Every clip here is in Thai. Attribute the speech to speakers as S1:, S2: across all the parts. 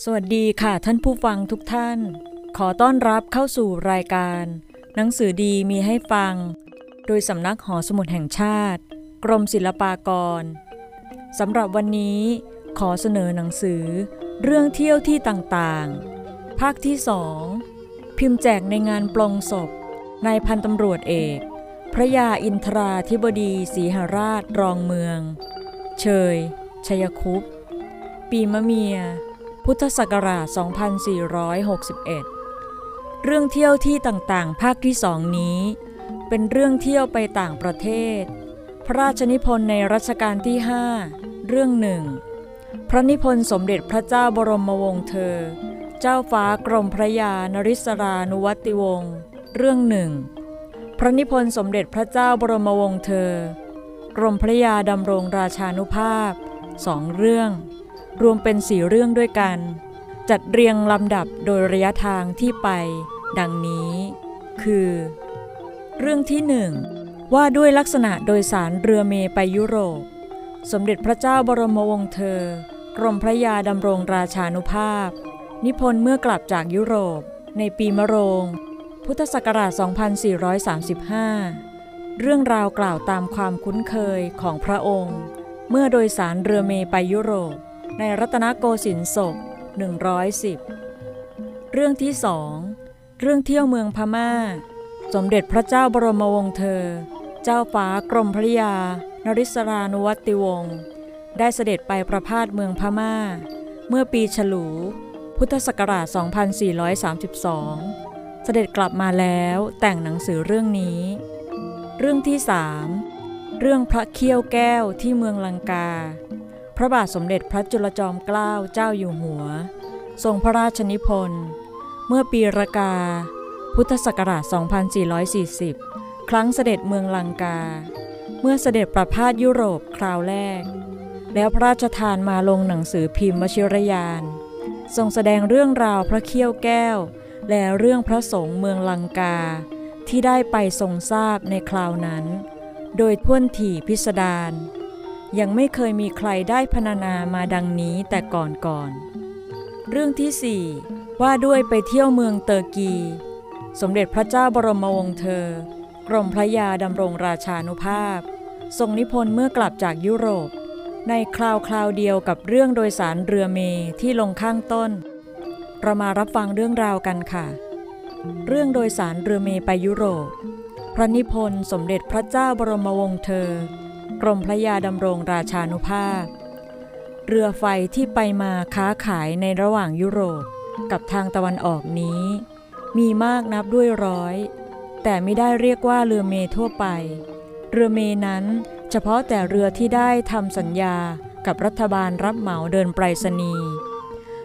S1: สวัสดีค่ะท่านผู้ฟังทุกท่าน ขอต้อนรับเข้าสู่รายการ หนังสือดีมีให้ฟัง โดยสำนักหอสมุดแห่งชาติ กรมศิลปากรสำหรับวันนี้ขอเสนอหนังสือ เรื่องเที่ยวที่ต่างๆ ภาคที่สองพิมพ์แจกในงานปลงศพนายพันตำรวจเอก พระยาอินทราธิบดีศรีหราชรองเมือง เชย ชยคุปปีมะเมีย พุทธศักราช 2461 เรื่องเที่ยวที่ต่างๆ ภาคที่สองนี้ เป็นเรื่องเที่ยวไปต่างประเทศ พระราชนิพนธ์ในรัชกาลที่ 5 เรื่องหนึ่ง พระนิพนธ์สมเด็จพระเจ้าบรมวงศ์เธอ เจ้าฟ้ากรมพระยานริศรานุวัติวงศ์ เรื่องหนึ่ง พระนิพนธ์สมเด็จพระเจ้าบรมวงศ์เธอ กรมพระยาดำรงราชานุภาพสองเรื่อง รวมเป็นสี่เรื่องด้วยกัน จัดเรียงลำดับโดยระยะทางที่ไป ดังนี้ คือ เรื่องที่หนึ่งว่าด้วยลักษณะโดยสารเรือเมไปยุโรป สมเด็จพระเจ้าบรมวงศ์เธอกรมพระยาดำรงราชานุภาพ นิพนธ์เมื่อกลับจากยุโรป ในปีมะโรง พุทธศักราช 2435 เรื่องราวกล่าวตามความคุ้นเคยของพระองค์ เมื่อโดยสารเรือเมไปยุโรป ในรัตนโกสินทร์ศก110 เรื่องที่สองเรื่องเที่ยวเมืองพม่า สมเด็จพระเจ้าบรมวงศ์เธอ เจ้าฟ้ากรมพระยา นริศรานุวัติวงศ์ได้เสด็จไปประพาสเมืองพม่า เมื่อปีฉลู พุทธศักราช 2432 เสด็จกลับมาแล้วแต่งหนังสือเรื่องนี้ เรื่องที่สามเรื่องพระเขี้ยวแก้วที่เมืองลังกา พระบาทสมเด็จพระจุลจอมเกล้าเจ้าอยู่หัว ทรงพระราชนิพนธ์เมื่อปีรากา พุทธศักราช 2440 ครั้งเสด็จเมืองลังกา เมื่อเสด็จประพาสยุโรปคราวแรก แล้วพระราชทานมาลงหนังสือพิมพ์วชิรยาน ทรงแสดงเรื่องราวพระเขี้ยวแก้ว และเรื่องพระสงฆ์เมืองลังกา ที่ได้ไปทรงทราบในคราวนั้น โดยท่วนถี่พิสดาร ยังไม่เคยมีใครได้พรรณนามาดังนี้แต่ก่อนก่อน เรื่องที่สี่ว่าด้วยไปเที่ยวเมืองเตอร์กี สมเด็จพระเจ้าบรมวงศ์เธอ กรมพระยาดำรงราชานุภาพ ทรงนิพนธ์เมื่อกลับจากยุโรป ในคราวคราวเดียวกับเรื่องโดยสารเรือเมที่ลงข้างต้น เรามารับฟังเรื่องราวกันค่ะ เรื่องโดยสารเรือเมไปยุโรป พระนิพนธ์สมเด็จพระเจ้าบรมวงศ์เธอ กรมพระยาดำรงราชานุภาพ เรือไฟที่ไปมาค้าขายในระหว่างยุโรปกับทางตะวันออกนี้ มีมากนับด้วยร้อย แต่ไม่ได้เรียกว่าเรือเมทั่วไป เรือเมนั้นเฉพาะแต่เรือที่ได้ทำสัญญากับรัฐบาลรับเหมาเดินไปรษณีย์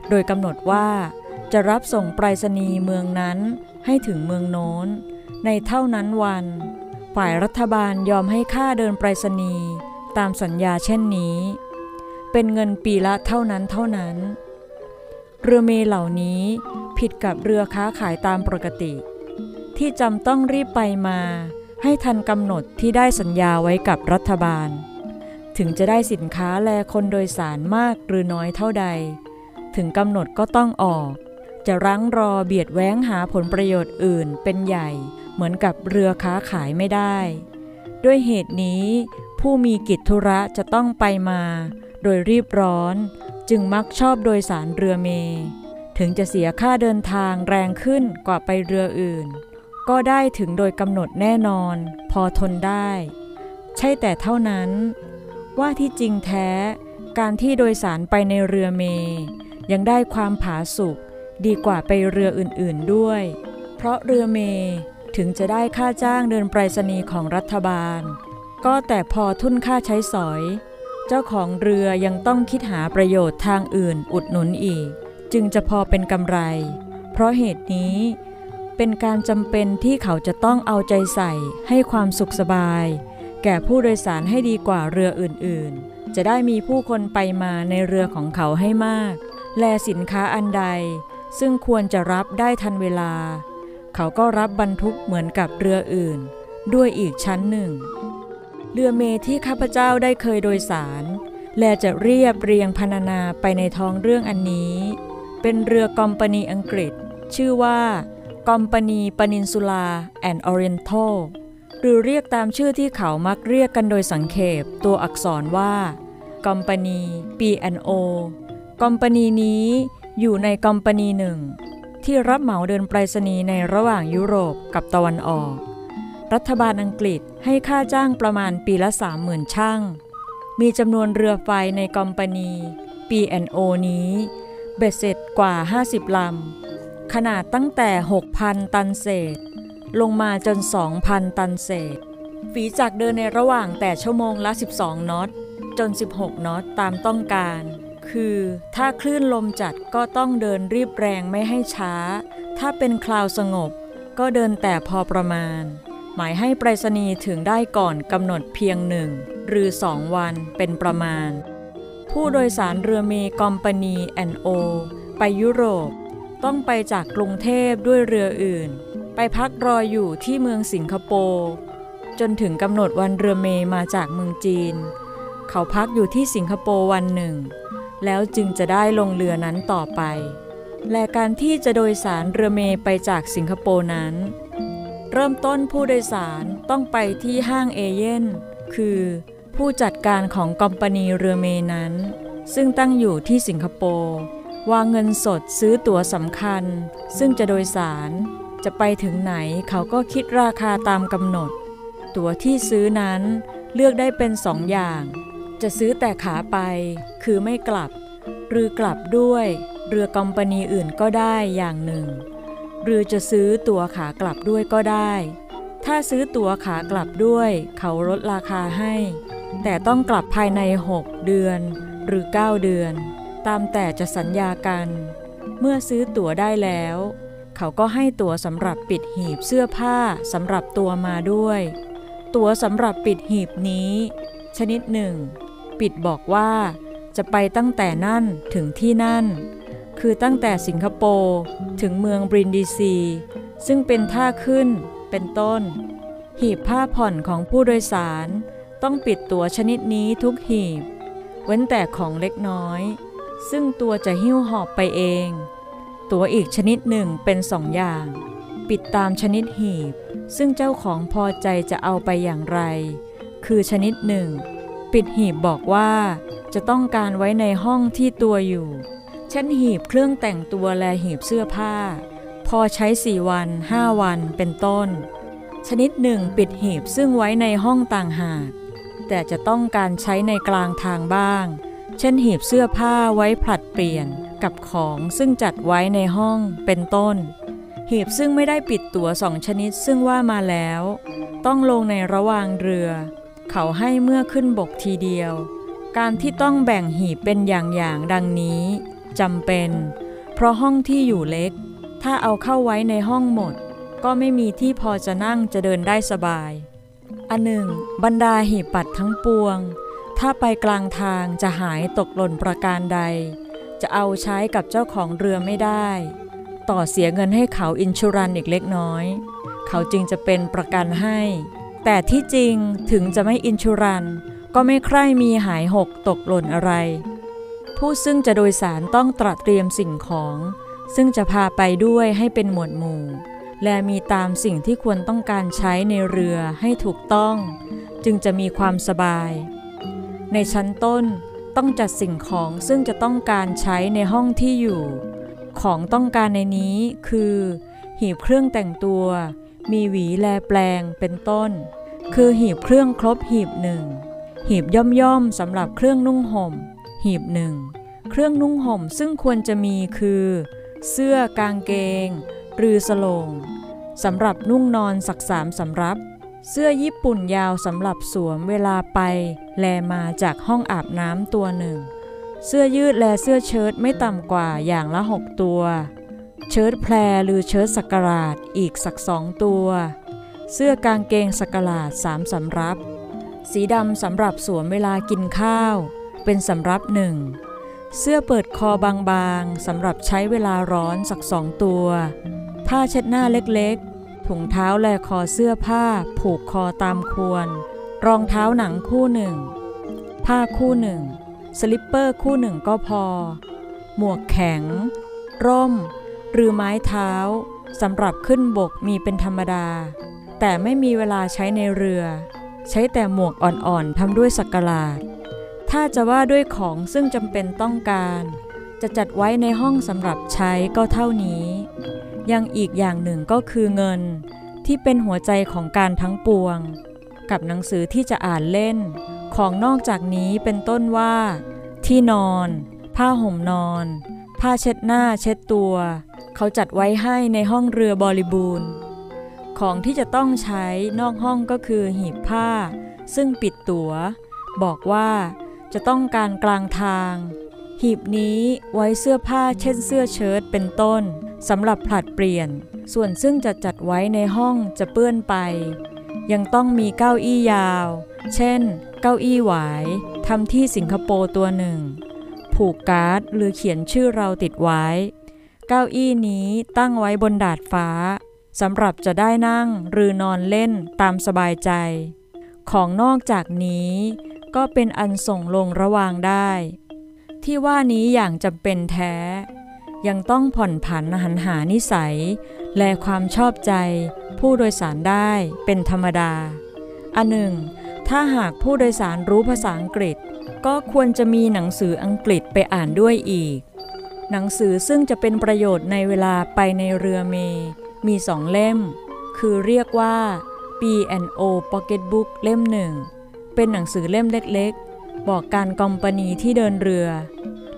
S1: โดยกำหนดว่าจะรับส่งไปรษณีย์เมืองนั้นให้ถึงเมืองโน้น ในเท่านั้นวัน ฝ่ายรัฐบาลยอมให้ค่าเดินไปรษณีย์ตามสัญญาเช่นนี้ เป็นเงินปีละเท่านั้นเท่านั้น เรือเมเหล่านี้ผิดกับเรือค้าขายตามปกติ ที่จำต้องรีบไปมาให้ทันกำหนดที่ได้สัญญาไว้กับรัฐบาล ถึงจะได้สินค้าแลคนโดยสารมากหรือน้อยเท่าใด ถึงกำหนดก็ต้องออก จะรั้งรอเบียดแว้งหาผลประโยชน์อื่นเป็นใหญ่ เหมือนกับเรือค้าขายไม่ได้ ด้วยเหตุนี้ ผู้มีกิจธุระจะต้องไปมา โดยรีบร้อน จึงมักชอบโดยสารเรือเม ถึงจะเสียค่าเดินทางแรงขึ้นกว่าไปเรืออื่น ก็ได้ถึงโดยกำหนดแน่นอน พอทนได้ ใช่แต่เท่านั้น ว่าที่จริงแท้ การที่โดยสารไปในเรือเม ยังได้ความผาสุกดีกว่าไปเรืออื่นๆด้วย เพราะเรือเม ถึงจะได้ค่าจ้างเดินไปรษณีย์ของรัฐบาล ก็แต่พอทุนค่าใช้สอย เจ้าของเรือยังต้องคิดหาประโยชน์ทางอื่นอุดหนุนอีก จึงจะพอเป็นกำไร เพราะเหตุนี้ เป็นการจำเป็นที่เขาจะต้องเอาใจใส่ให้ความสุขสบาย แก่ผู้โดยสารให้ดีกว่าเรืออื่นๆ จะได้มีผู้คนไปมาในเรือของเขาให้มาก แลสินค้าอันใด ซึ่งควรจะรับได้ทันเวลา เขาก็รับบรรทุกเหมือนกับเรืออื่น ด้วยอีกชั้นหนึ่ง เรือเมที่ข้าพเจ้าได้เคยโดยสาร และจะเรียบเรียงพรรณนาไปในท้องเรื่องอันนี้ เป็นเรือกอมปานีอังกฤษ ชื่อว่ากอมปานีปนินซูลาแอนด์ออเอนทัลหรือเรียกตามชื่อที่เขามักเรียกกันโดยสังเขปตัวอักษรว่ากอมปานี P&O กอมปานีนี้อยู่ในกอมปานีหนึ่ง ที่รับเหมาเดินไปรษณีย์ในระหว่างยุโรปกับตะวันออก รัฐบาลอังกฤษให้ค่าจ้างประมาณปีละ30,000ช่าง มีจำนวนเรือไฟในกอมปานี P&O นี้ เบ็ดเสร็จกว่า 50 ลำ ขนาดตั้งแต่ 6,000 ตันเศษ ลงมาจน 2,000 ตันเศษ ฝีจักเดินในระหว่างแต่ชั่วโมงละ 12 น็อต จน 16 น็อตตามต้องการ คือ ถ้าคลื่นลมจัดก็ต้องเดินรีบแรงไม่ให้ช้า ถ้าเป็นคลาวสงบ ก็เดินแต่พอประมาณ หมายให้ไปรษณีย์ถึงได้ก่อนกำหนดเพียงหนึ่งหรือสองวันเป็นประมาณ ผู้โดยสารเรือเมกอมปานีแอนโอไปยุโรป ต้องไปจากกรุงเทพด้วยเรืออื่น ไปพักรออยู่ที่เมืองสิงคโปร์จนถึงกำหนดวันเรือเมมาจากเมืองจีน เขาพักอยู่ที่สิงคโปร์วันหนึ่ง แล้วจึงจะได้ลงเรือนั้นต่อไป และการที่จะโดยสารเรือเมไปจากสิงคโปร์นั้น เริ่มต้นผู้โดยสารต้องไปที่ห้างเอเย่นคือผู้จัดการของกอมปานีเรือเมนั้น ซึ่งตั้งอยู่ที่สิงคโปร์วางเงินสดซื้อตั๋วสำคัญ ซึ่งจะโดยสารจะไปถึงไหนเขาก็คิดราคาตามกำหนด ตั๋วที่ซื้อนั้นเลือกได้เป็นสองอย่าง จะซื้อแต่ขาไปคือไม่กลับ หรือกลับด้วย เรือกอมปานีอื่นก็ได้อย่างหนึ่ง หรือจะซื้อตั๋วขากลับด้วยก็ได้ ถ้าซื้อตั๋วขากลับด้วย เขาลดราคาให้ แต่ต้องกลับภายใน 6 เดือน หรือ 9 เดือน ตามแต่จะสัญญากัน เมื่อซื้อตั๋วได้แล้ว เขาก็ให้ตั๋วสำหรับปิดหีบเสื้อผ้าสำหรับตัวมาด้วย ตั๋วสำหรับปิดหีบนี้ชนิดหนึ่ง ปิดบอกว่าจะไปตั้งแต่นั่นถึงที่นั่น คือตั้งแต่สิงคโปร์ถึงเมืองบรินดีซี ซึ่งเป็นท่าขึ้นเป็นต้น หีบผ้าผ่อนของผู้โดยสาร ต้องปิดตัวชนิดนี้ทุกหีบ เว้นแต่ของเล็กน้อย ซึ่งตัวจะหิ้วหอบไปเอง ตัวอีกชนิดหนึ่งเป็นสองอย่าง ปิดตามชนิดหีบ ซึ่งเจ้าของพอใจจะเอาไปอย่างไร คือชนิดหนึ่ง ปิดหีบบอกว่าจะต้องการไว้ในห้องที่ตัวอยู่เช่นหีบเครื่องแต่งตัวและหีบเสื้อผ้า พอใช้สี่วันห้าวันเป็นต้น ชนิดหนึ่งปิดหีบซึ่งไว้ในห้องต่างหาก แต่จะต้องการใช้ในกลางทางบ้าง เช่นหีบเสื้อผ้าไว้ผลัดเปลี่ยนกับของซึ่งจัดไว้ในห้องเป็นต้น หีบซึ่งไม่ได้ปิดตัวสองชนิดซึ่งว่ามาแล้ว ต้องลงในระหว่างเรือ เขาให้เมื่อขึ้นบกทีเดียว การที่ต้องแบ่งหีบเป็นอย่างๆดังนี้จำเป็น เพราะห้องที่อยู่เล็ก ถ้าเอาเข้าไว้ในห้องหมด ก็ไม่มีที่พอจะนั่งจะเดินได้สบาย อันหนึ่ง บรรดาหีบปัดทั้งปวง ถ้าไปกลางทางจะหายตกหล่นประการใด จะเอาใช้กับเจ้าของเรือไม่ได้ ต่อเสียเงินให้เขาอินชูรันอีกเล็กน้อย เขาจึงจะเป็นประกันให้ แต่ที่จริงถึงจะไม่อินชูรัน ก็ไม่ใคร่มีหายหกตกหล่นอะไร ผู้ซึ่งจะโดยสารต้องตระเตรียมสิ่งของ ซึ่งจะพาไปด้วยให้เป็นหมวดหมู่ และมีตามสิ่งที่ควรต้องการใช้ในเรือให้ถูกต้อง จึงจะมีความสบาย ในชั้นต้นต้องจัดสิ่งของซึ่งจะต้องการใช้ในห้องที่อยู่ ของต้องการในนี้คือ หีบเครื่องแต่งตัว มีหวีแลแปลงเป็นต้น คือหีบเครื่องครบหีบหนึ่งหีบย่อมย่อมสำหรับเครื่องนุ่งห่ม หีบหนึ่งเครื่องนุ่งห่มซึ่งควรจะมีคือ เสื้อกางเกง รือสโลงสำหรับนุ่งนอนสักสามสำรับ เสื้อญี่ปุ่นยาวสำหรับสวมเวลาไป แลมาจากห้องอาบน้ำตัวหนึ่ง เสื้อยืดและเสื้อเชิ้ตไม่ต่ำกว่าอย่างละหกตัว เชิ้ตแพรหรือเชิ้ตสักการาดอีกสักสองตัว เสื้อกางเกงสักการาดสามสำรับ สีดำสำหรับสวมเวลากินข้าว เป็นสำรับหนึ่ง เสื้อเปิดคอบางๆสำหรับใช้เวลาร้อนสักสองตัว ผ้าเช็ดหน้าเล็กๆ ถุงเท้าแลคอเสื้อผ้า ผูกคอตามควร รองเท้าหนังคู่หนึ่ง ผ้าคู่หนึ่ง slipper คู่หนึ่งก็พอ หมวกแข็ง ร่ม หรือไม้เท้าสำหรับขึ้นบกมีเป็นธรรมดา แต่ไม่มีเวลาใช้ในเรือ ใช้แต่หมวกอ่อนๆทำด้วยสักหลาด ถ้าจะว่าด้วยของซึ่งจำเป็นต้องการ จะจัดไว้ในห้องสำหรับใช้ก็เท่านี้ ยังอีกอย่างหนึ่งก็คือเงินที่เป็นหัวใจของการทั้งปวง กับหนังสือที่จะอ่านเล่น ของนอกจากนี้เป็นต้นว่า ที่นอน ผ้าห่มนอน ผ้าเช็ดหน้าเช็ดตัว เขาจัดไว้ให้ในห้องเรือบริบูรณ์ ของที่จะต้องใช้นอกห้องก็คือหีบผ้า ซึ่งปิดตัวบอกว่าจะต้องการกลางทาง หีบนี้ไว้เสื้อผ้าเช่นเสื้อเชิ้ตเป็นต้นสำหรับผลัดเปลี่ยน ส่วนซึ่งจะจัดไว้ในห้องจะเปื้อนไป ยังต้องมีเก้าอี้ยาว เช่น เก้าอี้หวายทำที่สิงคโปร์ตัวหนึ่ง ผูกการ์ดหรือเขียนชื่อเราติดไว้ เก้าอี้นี้ตั้งไว้บนดาดฟ้า สำหรับจะได้นั่งหรือนอนเล่นตามสบายใจ ของนอกจากนี้ ก็เป็นอันส่งลงระวางได้ ที่ว่านี้อย่างจำเป็นแท้ ยังต้องผ่อนผันหันหานิสัย และความชอบใจ ผู้โดยสารได้เป็นธรรมดา อันหนึ่ง ถ้าหากผู้โดยสารรู้ภาษาอังกฤษ ก็ควรจะมีหนังสืออังกฤษไปอ่านด้วยอีก หนังสือซึ่งจะเป็นประโยชน์ในเวลาไปในเรือเม มีสองเล่ม คือเรียกว่า P&O Pocket Book เล่มหนึ่ง เป็นหนังสือเล่มเล็กๆ บอกการกอมปนีที่เดินเรือ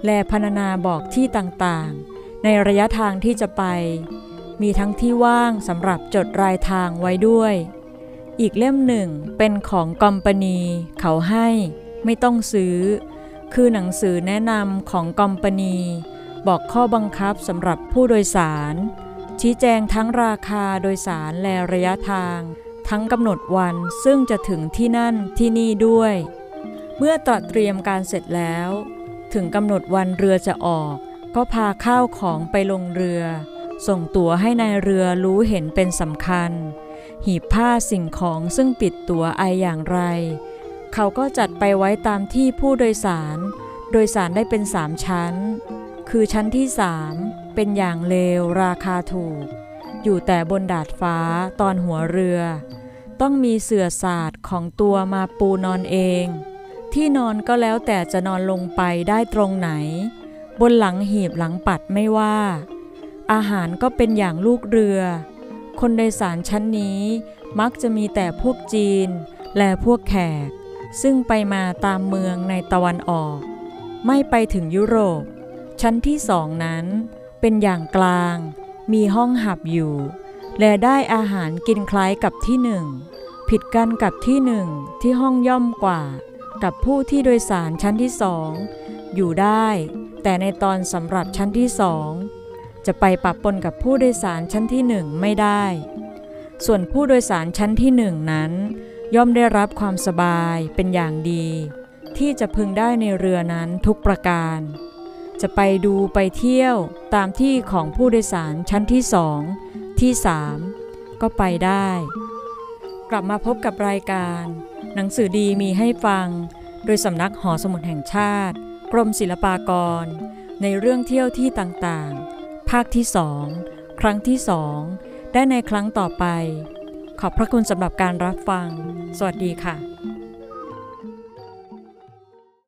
S1: และพรรณนาบอกที่ต่างๆ ในระยะทางที่จะไป มีทั้งที่ว่างสำหรับจดรายทางไว้ด้วย อีกเล่มหนึ่งเป็นของกอมปนีเขาให้ไม่ต้องซื้อ คือหนังสือแนะนำของกอมปนี บอกข้อบังคับสำหรับผู้โดยสาร ชี้แจงทั้งราคาโดยสารและระยะทาง ทั้งกำหนดวันซึ่งจะถึงที่นั่นที่นี่ด้วย เมื่อตรเตรียมการเสร็จแล้ว ถึงกำหนดวันเรือจะออก ก็พาข้าวของไปลงเรือ ส่งตั๋วให้ในายเรือรู้เห็นเป็นสำคัญ หีบผ้าสิ่งของซึ่งปิดตั๋วไออย่างไร เขาก็จัดไปไว้ตามที่ผู้โดยสาร โดยสารได้เป็นสามชั้น คือชั้นที่สาม เป็นอย่างเลวราคาถูก อยู่แต่บนดาดฟ้าตอนหัวเรือ ต้องมีเสื่อศาสตร์ของตัวมาปูนอนเอง ที่นอนก็แล้วแต่จะนอนลงไปได้ตรงไหน บนหลังหีบหลังปัดไม่ว่า อาหารก็เป็นอย่างลูกเรือ คนโดยสารชั้นนี้มักจะมีแต่พวกจีนและพวกแขก ซึ่งไปมาตามเมืองในตะวันออก ไม่ไปถึงยุโรป ชั้นที่สองนั้น เป็นอย่างกลาง มีห้องหับอยู่ และได้อาหารกินคล้ายกับที่หนึ่ง ผิดกันกับที่หนึ่งที่ห้องย่อมกว่า กับผู้ที่โดยสารชั้นที่สองอยู่ได้ แต่ในตอนสำหรับชั้นที่สองจะไปปะปนกับผู้โดยสารชั้นที่หนึ่งไม่ได้ ส่วนผู้โดยสารชั้นที่หนึ่งนั้น ย่อมได้รับความสบายเป็นอย่างดี ที่จะพึงได้ในเรือนั้นทุกประการ จะไปดูไปเที่ยวตามที่ของผู้โดยสารชั้นที่สองที่สามก็ไปได้ กลับมาพบกับรายการ หนังสือดีมีให้ฟัง โดยสำนักหอสมุดแห่งชาติ กรมศิลปากร ในเรื่องเที่ยวที่ต่างๆ ภาคที่สองครั้งที่สองได้ในครั้งต่อไป ขอบพระคุณสำหรับการรับฟัง สวัสดีค่ะ